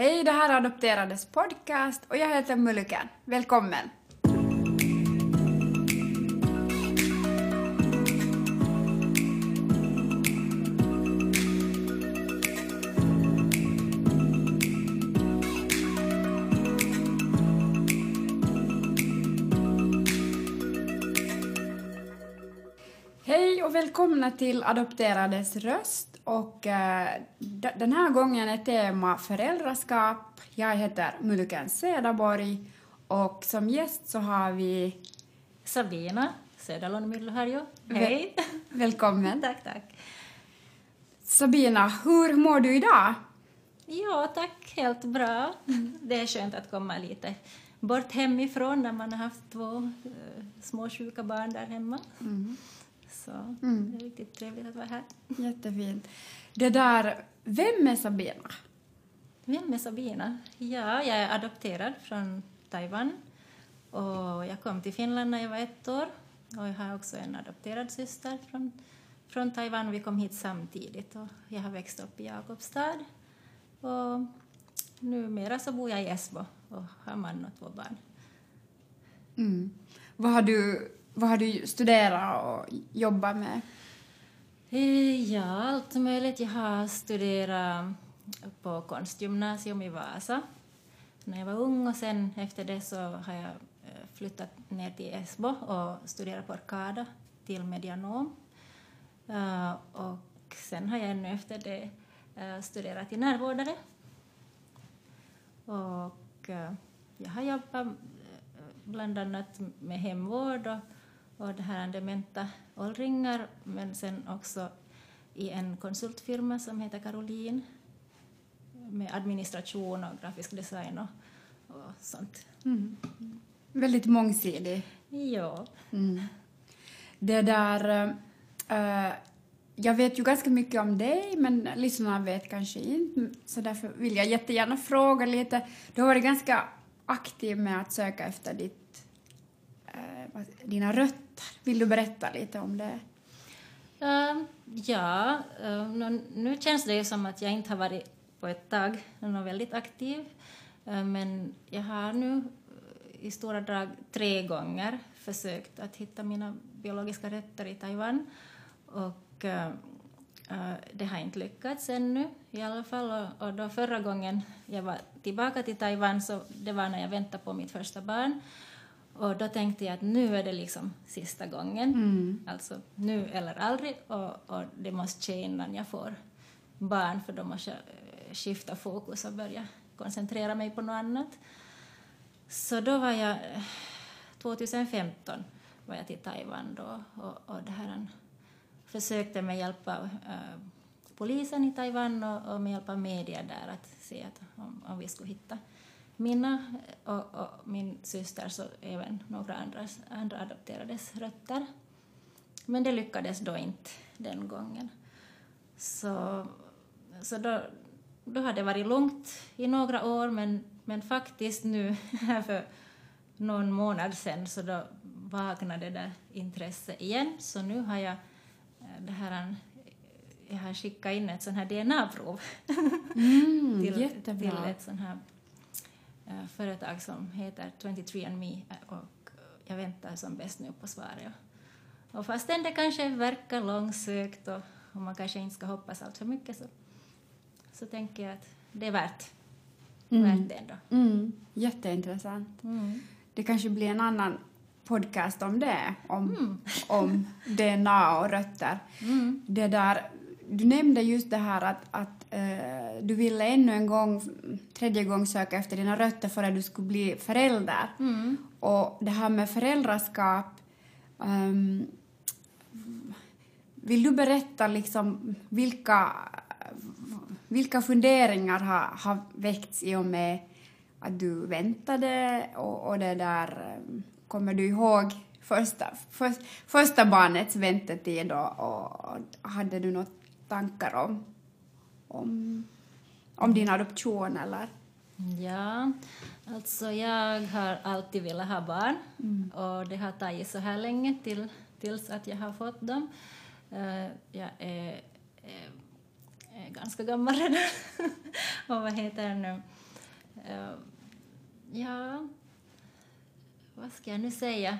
Hej, det här är Adopterades podcast och jag heter Muluken. Välkommen! Hej och välkomna till Adopterades röst. Och eh, den här gången är tema föräldraskap. Jag heter Muluken Sedaborg och som gäst så har vi... Sabina Söderlund Myllyharju. Hej! Välkommen! tack, tack. Sabina, hur mår du idag? Ja, tack. Helt bra. Det är skönt att komma lite bort hemifrån när man har haft två uh, små sjuka barn där hemma. Så Mm. det är riktigt trevligt att vara här. Jättefint. Det där, vem är Sabina? Vem är Sabina? Ja, jag är adopterad från Taiwan. Och jag kom till Finland när jag var ett år. Och jag har också en adopterad syster från, från Taiwan. Vi kom hit samtidigt och jag har växt upp i Jakobstad. Och numera så bor jag i Esbo och har man och två barn. Mm. Vad, har du, vad har du studerat och jobbat med? Eh, ja, allt möjligt. Jag har studerat på konstgymnasium i Vasa när jag var ung och sen efter det så har jag eh, flyttat ner till Esbo och studerat på Arkada till medianom. Eh, och sen har jag ännu efter det studerat till närvårdare. Och jag har jobbat bland annat med hemvård och, och det här dementa åldringar men sen också i en konsultfirma som heter Caroline med administration och grafisk design och, och sånt. Mm. Väldigt mångsidig. Ja. Mm. Det där... eh, jag vet ju ganska mycket om dig, men lyssnarna vet kanske inte. Så därför vill jag jättegärna fråga lite. Du har varit ganska aktiv med att söka efter ditt, dina rötter. Vill du berätta lite om det? Uh, ja, uh, nu, nu känns det ju som att jag inte har varit på ett tag någon väldigt aktiv. Uh, men jag har nu eh, i stora drag tre gånger försökt att hitta mina biologiska rötter i Taiwan. Och eh, det har inte lyckats ännu i alla fall. Och, och då förra gången jag var tillbaka till Taiwan så det var när jag väntade på mitt första barn. Och då tänkte jag att nu är det liksom sista gången. Mm. Alltså nu eller aldrig och, och det måste ske innan jag får barn för då måste jag eh, skifta fokus och börja koncentrera mig på något annat. Så då var jag, eh, 2015 var jag till Taiwan då och, och det här försökte med hjälp av eh, polisen i Taiwan och, och med hjälp av media där att se att om, om vi skulle hitta mina och, och min syster så även några andras, andra adopterades rötter. Men det lyckades då inte den gången. Så, så då, då har det varit lugnt i några år men, men faktiskt nu här för någon månad sedan så då vaknade det där intresset igen. Så nu har jag eh, det här, jag har skickat in ett sånt här DNA-prov Mm, till, till ett sånt här företag som heter 23andMe eh, och jag väntar som bäst nu på svaret. Och fastän det kanske verkar långsökt och, och man kanske inte ska hoppas allt för mycket så, så tänker jag att det är värt, Mm. värt det ändå. Mm, jätteintressant. Mm. Det kanske blir en annan podcast om det, om, Mm. om DNA och rötter. Mm. Det där, du nämnde just det här att, att eh, du ville ännu en gång, tredje gång söka efter dina rötter för att du skulle bli förälder. Mm. Och det här med föräldraskap, ehm, vill du berätta liksom vilka, vilka funderingar har, har väckts i och med att du väntade och, och det där, kommer du ihåg första, för, första barnets väntetid och, och hade du några tankar om, om, om din adoption eller? Ja, alltså jag har alltid velat ha barn och det har tagit så här länge till, tills att jag har fått dem. Eh, jag är, är, är ganska gammal redan. och vad heter det nu? Eh, ja, vad ska jag nu säga?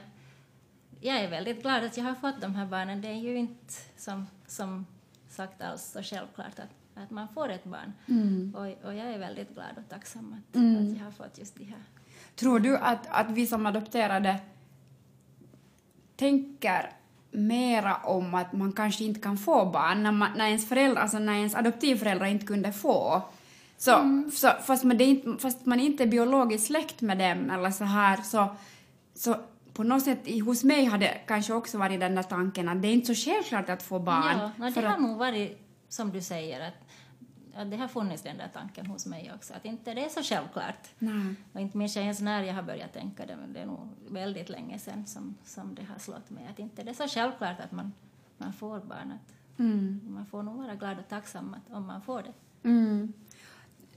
Jag är väldigt glad att jag har fått de här barnen. Det är ju inte som, som sagt alls så självklart att, att man får ett barn. Mm. Och, och jag är väldigt glad och tacksam att, Mm. att jag har fått just de här. Tror du att, att vi som adopterade tänker mera om att man kanske inte kan få barn när, man, när, ens, föräldrar, alltså när ens adoptivföräldrar inte kunde få? Så, så, fast, man, det inte, fast man inte är biologiskt släkt med dem eller så här så, så på något sätt hos mig har det kanske också varit den där tanken att det är inte så självklart att få barn. Ja, no, det har att, nog varit som du säger att, att det har funnits den där tanken hos mig också att inte det är så självklart. nej. Och inte minns jag ens när jag har börjat tänka det, men det är nog väldigt länge sedan som, som det har slått mig att inte det är så självklart att man, man får barn. Att Mm. man får nog vara glad och tacksam att, om man får det. Mm.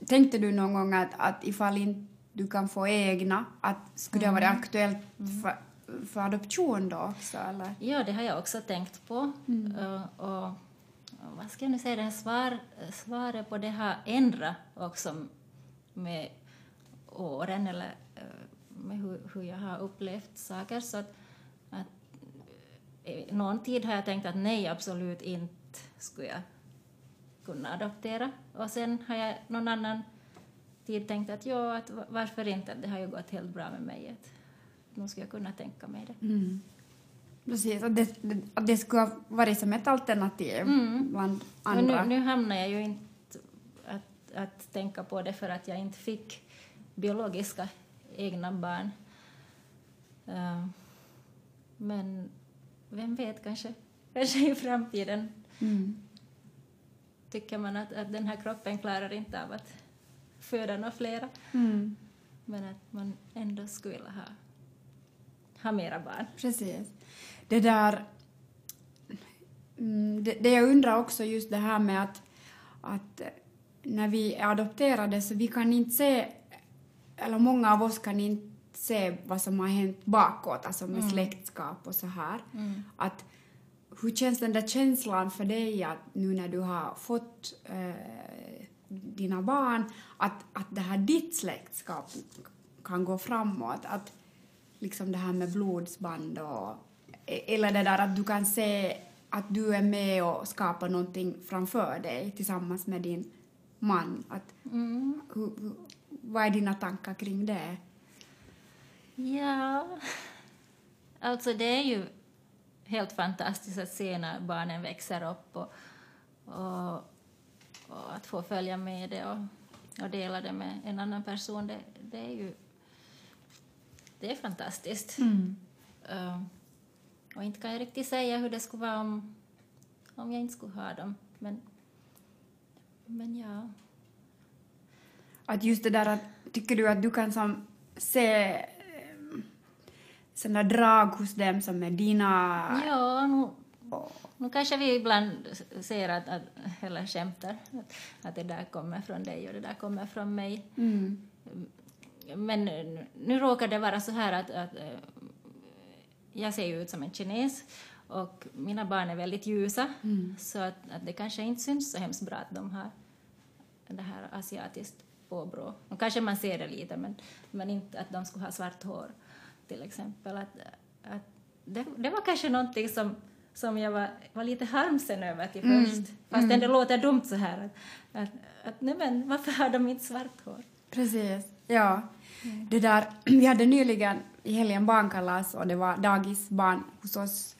Tänkte du någon gång att, att ifall inte du kan få egna, att skulle det ha varit aktuellt för, för adoption då också eller? Ja, det har jag också tänkt på. Uh, och, och vad ska jag nu säga, här svar, svaret på det har ändrat också med åren eller eh, med hur, hur jag har upplevt saker. Så att, att eh, någon tid har jag tänkt att nej, absolut inte skulle jag kunna adoptera. Och sen har jag någon annan tid tänkt att ja, att va- varför inte, det har ju gått helt bra med mig. Att nu skulle jag kunna tänka mig det. Mm. Precis, att det, att det skulle ha varit som ett alternativ Mm. bland Men andra. nu, nu hamnar jag ju inte att, att tänka på det för att jag inte fick biologiska egna barn. Eh, men vem vet, kanske, kanske i framtiden Mm. tycker man att, att den här kroppen klarar inte av att föda några flera. Mm. Men att man ändå skulle vilja ha, ha mera barn. Precis. Det där... Mm, det, det jag undrar också just det här med att, att när vi är adopterade så vi kan inte se, eller många av oss kan inte se vad som har hänt bakåt, alltså med släktskap och så här. Att, hur känns den där känslan för dig att nu när du har fått eh, dina barn, att, att det här ditt släktskap kan gå framåt? Att liksom det här med blodsband och eller det där att du kan se att du är med och skapar någonting framför dig tillsammans med din man. Att, hur, hur, vad är dina tankar kring det? Ja, alltså det är ju helt fantastiskt att se när barnen växer upp och, och, och att få följa med det och, och dela det med en annan person. Det, det är ju det är fantastiskt. Uh, och inte kan jag riktigt säga hur det skulle vara om, om jag inte skulle ha dem. Men, men ja. Att just det där att, tycker du att du kan som se eh, sådana drag hos dem som är dina... Ja, nu, nu kanske vi ibland ser att, att eller skämtar att, att det där kommer från dig och det där kommer från mig. Mm. Men nu, råkar det vara så här att, att eh, jag ser ju ut som en kines och mina barn är väldigt ljusa så att, att det kanske inte syns så hemskt bra att de har det här asiatiskt påbrå. Och kanske man ser det lite men, men inte att de skulle ha svart hår till exempel. Att, att det, det var kanske någonting som, som jag var, var lite harmsen över till först. Fast det låter dumt så här att, att, att nej men varför har de inte svart hår? Precis, ja. Det där, vi hade nyligen i helgen barnkalas och det var dagisbarn hos oss.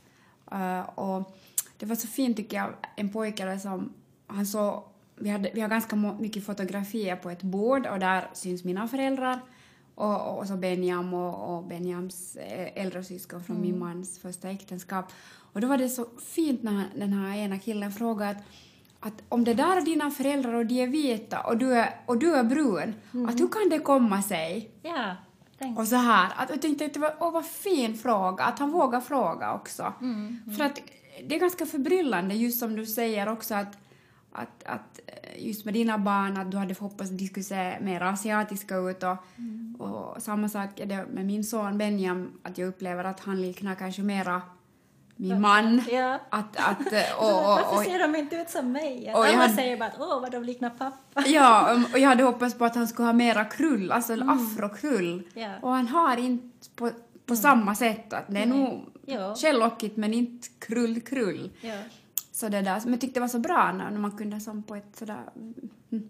Eh, och det var så fint tycker jag, en pojke som, han såg, vi, hade, vi har ganska mycket fotografier på ett bord och där syns mina föräldrar och, och så Benjam och, och Benjams eh, äldre syskon från min mans första äktenskap. Och då var det så fint när han- den här ena killen frågade att att om det där är dina föräldrar och de är vita och du är, och du är brun, att hur kan det komma sig? Ja, tänk. Och så här, att jag tänkte att det var, åh vad fin fråga, att han vågar fråga också. För att det är ganska förbryllande just som du säger också att, att, att eh, just med dina barn att du hade hoppats att de skulle se mer asiatiska ut och, och samma sak är det med min son Benjam att jag upplever att han liknar kanske mera min man. Ja. Att, att, eh, och, och, varför och, ser de inte ut som mig? och jag Alla hade- säger bara att åh vad de liknar pappa. ja, um, och jag hade hoppats på att han skulle ha mera krull, alltså afrokrull. Ja. Och han har inte på, på samma sätt. Att det är Nej. nog Ja. men inte krull-krull. Ja. Så det där, men jag tyckte det var så bra när när man kunde som på ett sådär, mm,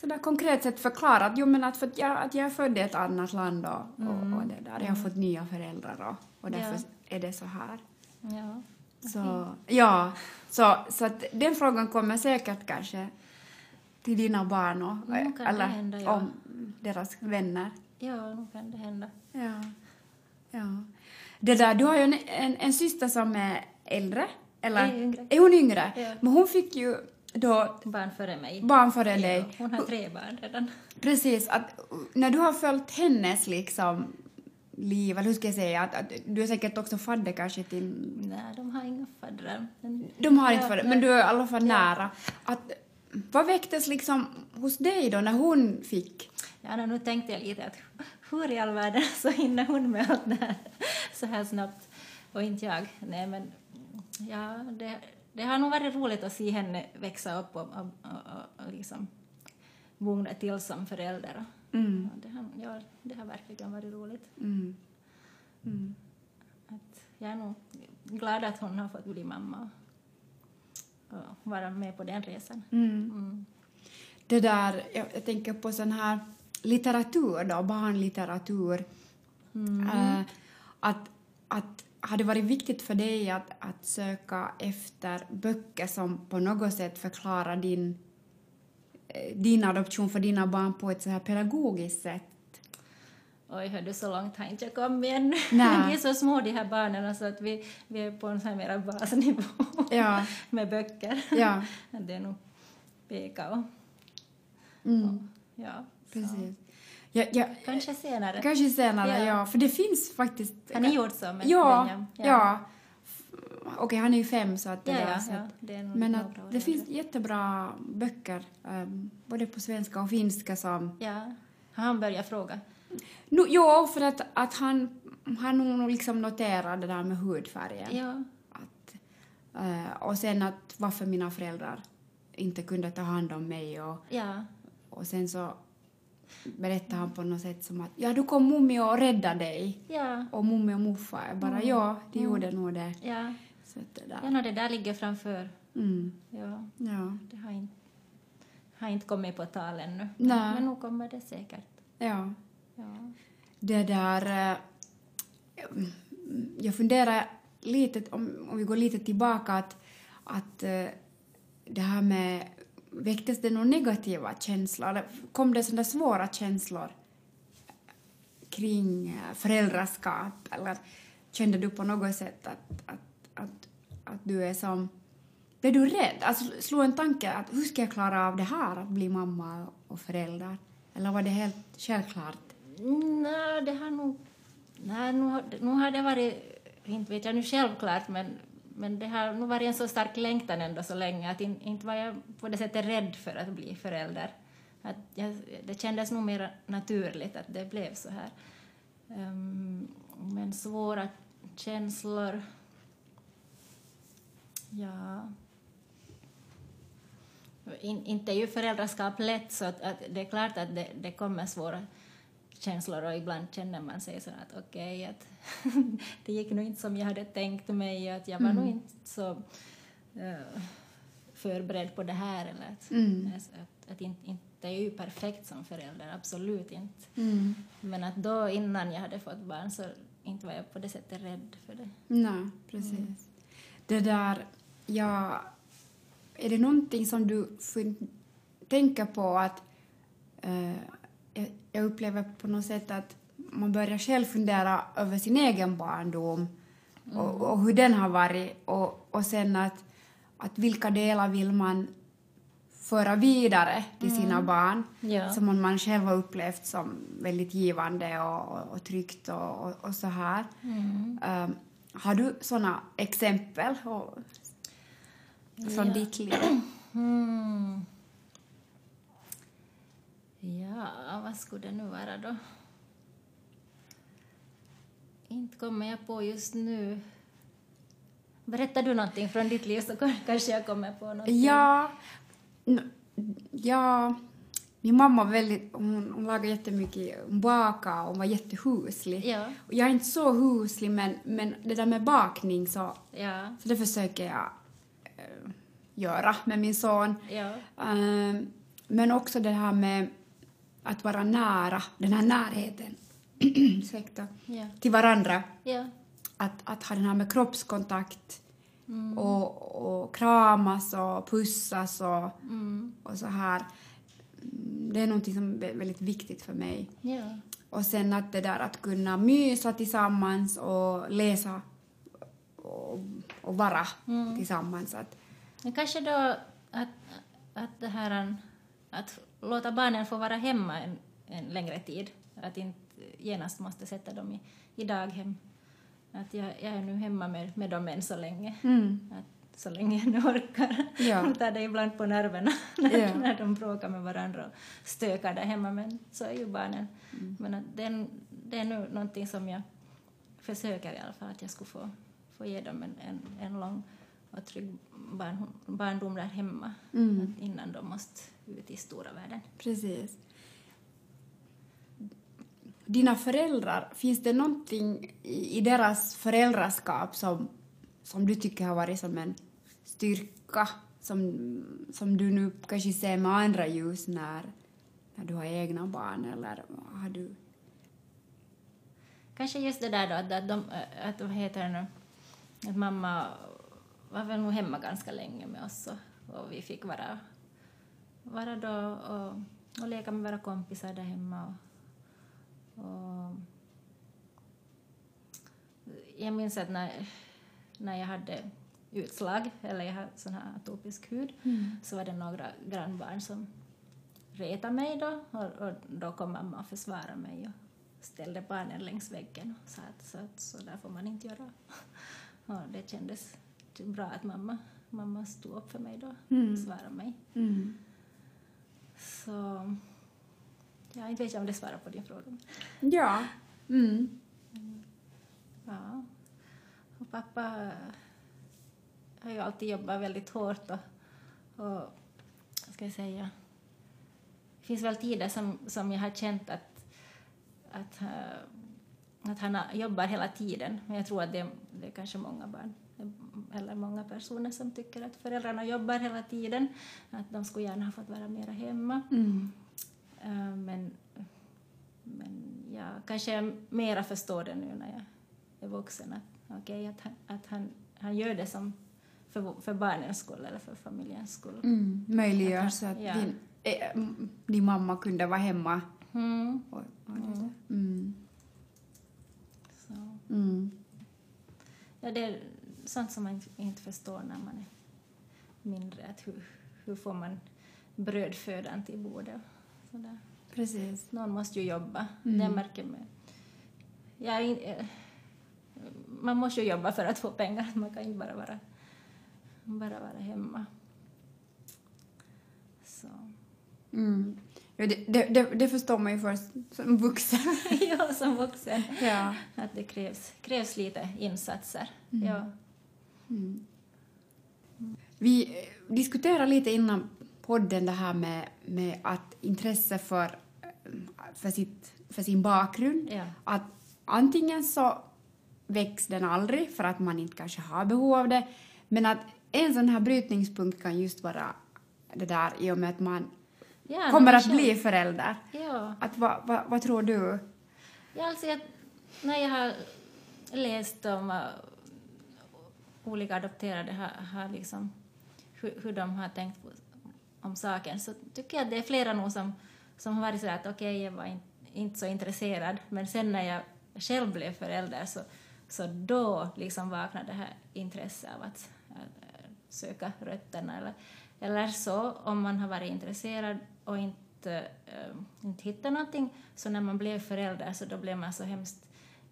sådär konkret sätt förklara att, jo, men att, för att, jag, att jag är född i ett annat land och, och, och det där. Jag har fått nya föräldrar och, och därför Mm. Ja. är det så här. Ja. Så, ja, så, så att den frågan kommer säkert kanske till dina barn och, Mm, eller hända, ja. om deras vänner. ja, nog kan det hända. Ja. ja. Det där, du har ju en, en, en syster som är äldre, eller? Är yngre. Är hon yngre? Ja. Men hon fick ju då Barn före mig. barn före Ja, dig. hon har tre barn redan. Precis, att när du har följt hennes liksom liv, eller hur ska jag säga, att, att du är säkert också fadder kanske till... Nej, de har inga faddrar. Men, De har inte nej. men du är i alla fall Ja. nära. Att, vad väcktes liksom hos dig då när hon fick? ja, nu tänkte jag lite att hur i all världen så hinner hon med allt det här så här snabbt och inte jag. Nej, men ja, det, det har nog varit roligt att se henne växa upp och, och, och, och liksom mogna till som förälder. Mm. Ja, det, har, ja, det har verkligen varit roligt. Mm. Mm. Att jag är nog glad att hon har fått bli mamma och, vara med på den resan. Mm. Mm. Det där, jag, tänker på sån här litteratur då, barnlitteratur. Eh, att, att har det varit viktigt för dig att, att söka efter böcker som på något sätt förklarar din, din adoption för dina barn på ett så här pedagogiskt sätt? Oj, hör du, så långt har inte jag kommit ännu. De är så små de här barnen så att vi, vi är på en sån här mera basnivå Ja, med böcker. ja, Det är nog peka och mm, ja. så. precis. Ja, ja, Kanske senare. kanske senare, ja. Ja. för det finns faktiskt... Har ni gjort så med Ja, Benjamin? ja. Okej, han är ju fem så att det Ja, där, ja, så ja, att, det är nog Men att det finns äldre. jättebra böcker, um, både på svenska och finska som... Ja. Han börjat fråga? No, jo, för att, att han, han nog liksom noterar det där med hudfärgen. Ja. Att, eh, och sen att varför mina föräldrar inte kunde ta hand om mig och, Ja. och sen så berättar han på något sätt som att ja, då kom mummi och räddade dig. Ja. Och mummi och morfar, bara Mm. ja, de Mm. gjorde nog det. Ja. Så det där. Ja, no, det där ligger framför. Mm. Ja. Ja, Det har inte, har inte kommit på tal ännu. Nej. Men nu kommer det säkert. ja. Ja. Det där... eh, Jag funderar lite, om, om vi går lite tillbaka, att, att eh, det här med... Väcktes det några negativa känslor? Kom det sådana svåra känslor kring eh, föräldraskap? Eller kände du på något sätt att, att, att, att du är som... Blev du rädd? Alltså slog en tanke att hur ska jag klara av det här, att bli mamma och förälder? Eller var det helt självklart? Nej, det har nog... Nej, nu, nu har det varit, inte vet jag nu självklart, men, men det har nog varit en så stark längtan ändå så länge att in, inte var jag på det sättet rädd för att bli förälder. Att jag, det kändes nog mer naturligt att det blev så här. Um, men svåra känslor... Ja... In, inte är ju föräldraskap lätt, så att, att det är klart att det, det kommer svåra känslor och ibland känner man sig så att okej, att det gick nog inte som jag hade tänkt mig, att jag var Mm. nog inte så eh, förberedd på det här. Eller att, Mm. att, att, att inte, inte är ju perfekt som förälder, absolut inte. Mm. Men att då innan jag hade fått barn så inte var jag på det sättet rädd för det. Nej, precis. Det där, ja... Är det någonting som du tänker på att... eh, jag, upplever på något sätt att man börjar själv fundera över sin egen barndom och, och hur den har varit och, och sen att, att vilka delar vill man föra vidare till sina barn Ja. som man själv har upplevt som väldigt givande och, och, och tryggt och, och, så här. Mm. Um, har du såna exempel och, från Ja. ditt liv? Hmm. Ja, vad skulle det nu vara då? Inte kommer jag på just nu. Berättar du någonting från ditt liv så kan- kanske jag kommer på någonting. Ja, ja, min mamma var väldigt, hon, hon lagade jättemycket, hon bakade och hon var jättehuslig. Ja. Och jag är inte så huslig men, men det där med bakning så, Ja. så det försöker jag göra med min son. Ja. Ehm, men också det här med att vara nära, den här närheten ursäkta, Ja. till varandra. Ja. Att, att ha den här med kroppskontakt och, och kramas och pussas och, Mm. och så här. Mm, Det är någonting som är väldigt viktigt för mig. Ja. Och sen att det där att kunna mysa tillsammans och läsa och, och vara tillsammans. Att, Men kanske då att, att det här att låta barnen få vara hemma en, en längre tid. Att inte genast måste sätta dem i, i daghem. Att jag, jag är nu hemma med, med dem än så länge. mm, Att så länge jag nu orkar. Ja. De tar det ibland på nerverna när, Ja. när de bråkar med varandra och stökar där hemma. Men så är ju barnen. Mm. Men att det, är, det är nu någonting som jag försöker i alla fall att jag skulle få, få ge dem en, en, en lång och trygg barn, barndom där hemma mm, innan de måste ut i stora världen. precis. Dina föräldrar, finns det någonting i, deras föräldraskap som, som du tycker har varit som en styrka som, som du nu kanske ser med andra ljus när, när du har egna barn eller har du... Kanske just det där då att, att, de, att vad heter det nu, att mamma var väl nog hemma ganska länge med oss och, och vi fick vara, vara då och, och leka med våra kompisar där hemma och, och jag minns att när, när jag hade utslag, eller jag har sån här atopisk hud, så var det några grannbarn som retade mig då och, och då kom mamma och försvarade mig och ställde barnen längs väggen och sa att så, att så där får man inte göra. Och det kändes bra att mamma, mamma stod upp för mig då och försvarade mig. Mm. Så jag inte vet jag om det svarar på din fråga. Ja. Mm. Ja. Och pappa har ju alltid jobbat väldigt hårt och, och ska jag säga, det finns väl tider som, som jag har känt att, att, eh, att han jobbar hela tiden. Men jag tror att det, det är kanske många barn eller många personer som tycker att föräldrarna jobbar hela tiden. Att de skulle gärna ha fått vara mera hemma. Mm. Eh, Men, men jag kanske mera förstår det nu när jag är vuxen. Att, okej, att, han, att han, han gör det som för, för barnens skull eller för familjens skull. Mm. Möjliggör så att Ja. din, eh, din mamma kunde vara hemma. Mm. Och, och mm. Mm. Ja, det är sånt som man inte- förstår när man är mindre. Att hur, hur får man brödfödan till bordet? Sådär. Precis. Någon måste ju jobba. Mm. Det märker man. Jag är in, eh, man måste ju jobba för att få pengar. Man kan inte bara vara, bara vara hemma. Så. Mm. Ja, det, det, det, förstår man ju först som vuxen. ja, som vuxen. ja. Att det krävs, krävs lite insatser. Mm. Ja. Mm. Vi eh, diskuterade lite innan podden det här med, med att intresse för, eh, för, sitt, för sin bakgrund. Ja. Att antingen så väcks den aldrig för att man inte kanske har behov av det, men att en sån här brytningspunkt kan just vara det där i och med att man Ja, kommer att bli förälder. Ja. Att, vad, vad, vad tror du? Ja, alltså jag, när jag har läst om uh, olika adopterade har, har liksom, hur, hur de har tänkt på, om saken så tycker jag att det är flera nog som, som har varit så att okej, jag var in, inte så intresserad men sen när jag själv blev förälder så, så då liksom vaknade det här intresset av att, att söka rötterna eller, eller så om man har varit intresserad och inte, äh, inte hittat någonting så när man blev förälder så då blev man så hemskt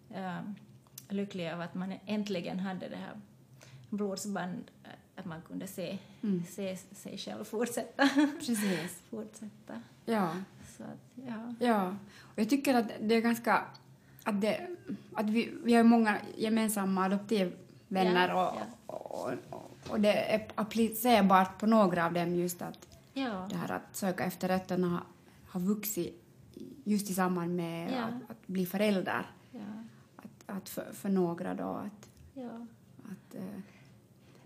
äh, lycklig över att man äntligen hade det här blodsband äh, att man kunde se, Mm. se sig själv fortsätta. Precis. fortsätta. Ja. Så att, ja. Ja, och jag tycker att det är ganska... Att, det, att vi, vi har många gemensamma adoptivvänner Ja, och, ja. och, och, och det är applicerbart på några av dem just att Ja. det här att söka efter rötterna har, har vuxit just i samband med Ja. att, att bli förälder. Ja. Att, att för, för några då att, Ja. att eh.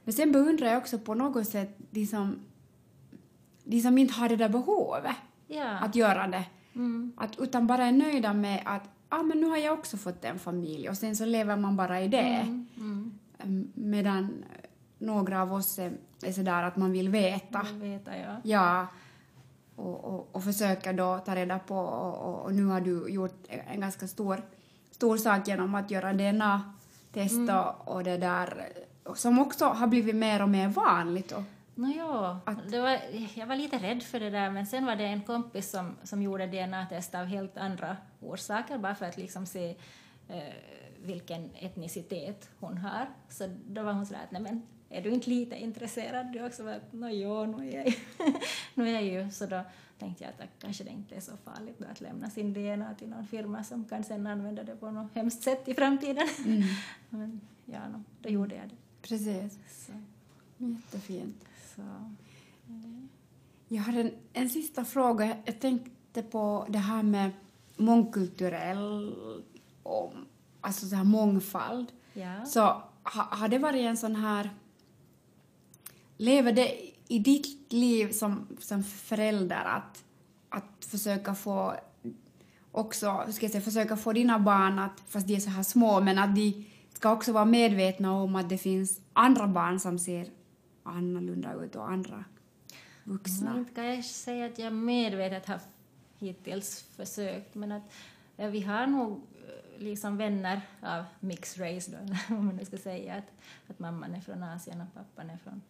Men sen beundrar jag också på något sätt de som, de som inte har det där behovet att göra det. Mm. Att, utan bara är nöjda med att ah, men nu har jag också fått en familj och sen så lever man bara i det. Mm. Mm. Mm, Medan några av oss är, är sådär att man vill veta. Det vet jag. Ja. Och, och, och försöka då ta reda på och, och, nu har du gjort en ganska stor, stor sak genom att göra DNA-test Mm. och, det där som också har blivit mer och mer vanligt. Och, Nå ja, Att- var, jag var lite rädd för det där men sen var det en kompis som, som gjorde DNA-test av helt andra orsaker bara för att liksom se eh, vilken etnicitet hon har. Så då var hon sådär att nej men är du inte lite intresserad du också? Nå ja, nu är jag ju. nu är jag ju. Så då tänkte jag att kanske det inte är så farligt då att lämna sin DNA till någon firma som kan sen använda det på något hemskt sätt i framtiden. men ja, no, då gjorde jag det. precis. Så, Jättefint. så. Jag har en, en sista fråga. Jag tänkte på det här med mångkulturell och, alltså så här mångfald. Ja. Så ha, har det varit en sån här... Lever det i ditt liv som, som förälder att, att försöka få också, hur ska jag säga, försöka få dina barn att, fast de är så här små, men att de ska också vara medvetna om att det finns andra barn som ser annorlunda ut och andra vuxna. Mm, kan jag säga att jag medvetet har hittills försökt, men att ja, vi har nog eh, liksom vänner av mixed race då, om man nu ska säga att, att mamman är från Asien och pappan är från,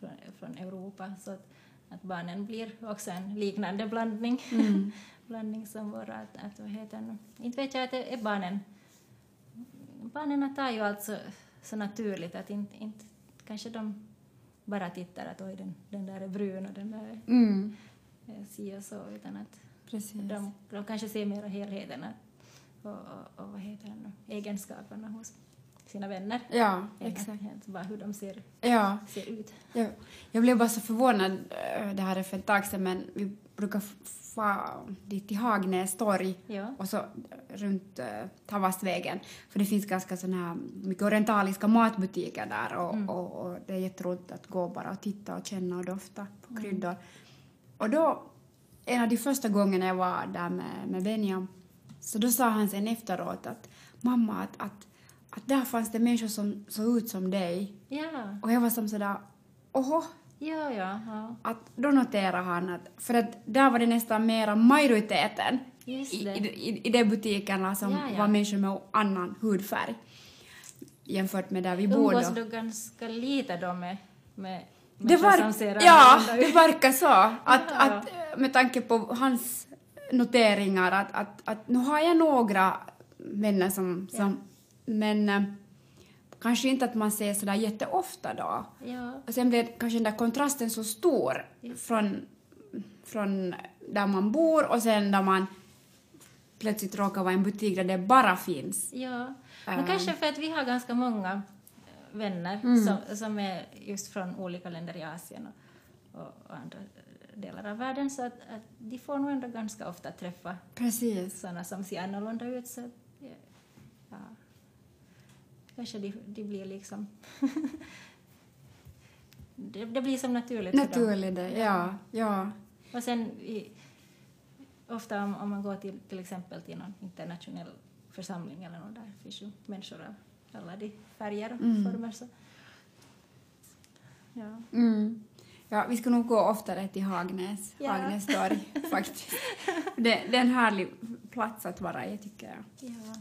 från, från Europa. Så att, att barnen blir också en liknande blandning, Mm. blandning som våra. Att, att, vad heter det? Inte vet jag att det är barnen. Barnen tar ju alltså så naturligt att inte, inte kanske de bara tittar att oj, den, den där är brun och den där är Mm. si och så, utan att Precis. de, de kanske ser mer helheten och, och, och vad heter det egenskaperna hos sina vänner. Ja, exakt. bara hur de ser, Ja. ser ut. Jag, jag blev bara så förvånad, eh, det här är för ett tag sedan, men vi brukar få dit till Hagnäs torg Ja. och så runt uh, Tavastvägen. För det finns ganska såna här mycket orientaliska matbutiker där och, Mm. och, och det är jätteroligt att gå bara och titta och känna och dofta på Mm. kryddor. Och då, en av de första gångerna jag var där med, med Benjam, så då sa han sen efteråt att mamma, att, att, att där fanns det människor som såg ut som dig. Ja, Och jag var som sådär, oho, ja, ja, ja. att då noterar han att, för att där var det nästan mera majoriteten Just i, det. i, i, i de butikerna som Ja, ja. var människor med annan hudfärg jämfört med där vi bor Umgås du ganska lite då med, med Det var, ja, det verkar så. Att, Ja. att, med tanke på hans noteringar att, att, att nu har jag några vänner som, som men eh, kanske inte att man ser sådär jätteofta då. Ja, Och sen blev kanske den där kontrasten så stor från, från där man bor och sen där man plötsligt råkar vara i en butik där det bara finns. ja. Men Ähm. kanske för att vi har ganska många eh, vänner Mm. som, som är just från olika länder i Asien och, och, andra delar av världen så att, att de får nog ändå ganska ofta träffa Precis. sådana som ser annorlunda ut. Så, kanske de, de blir liksom... det, det blir som naturligt för dem. Naturligt det, ja. ja. Och sen i, ofta om, om man går till till exempel till någon internationell församling eller något där finns ju människor av alla de färger och Mm. former. Så. Ja. Mm. Ja, vi ska nog gå oftare till Hagnäs, Ja. Hagnäs torg faktiskt. Det, det är en härlig plats att vara i tycker jag. Ja.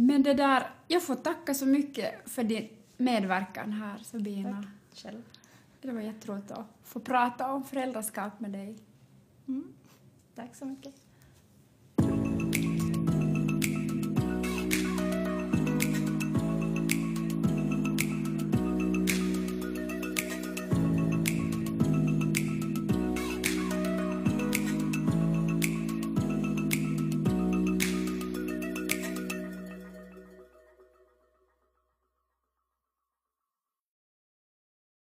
Men det där, jag får tacka så mycket för din medverkan här Sabina. Tack själv. Det var jätteroligt att få prata om föräldraskap med dig. Mm. Tack så mycket.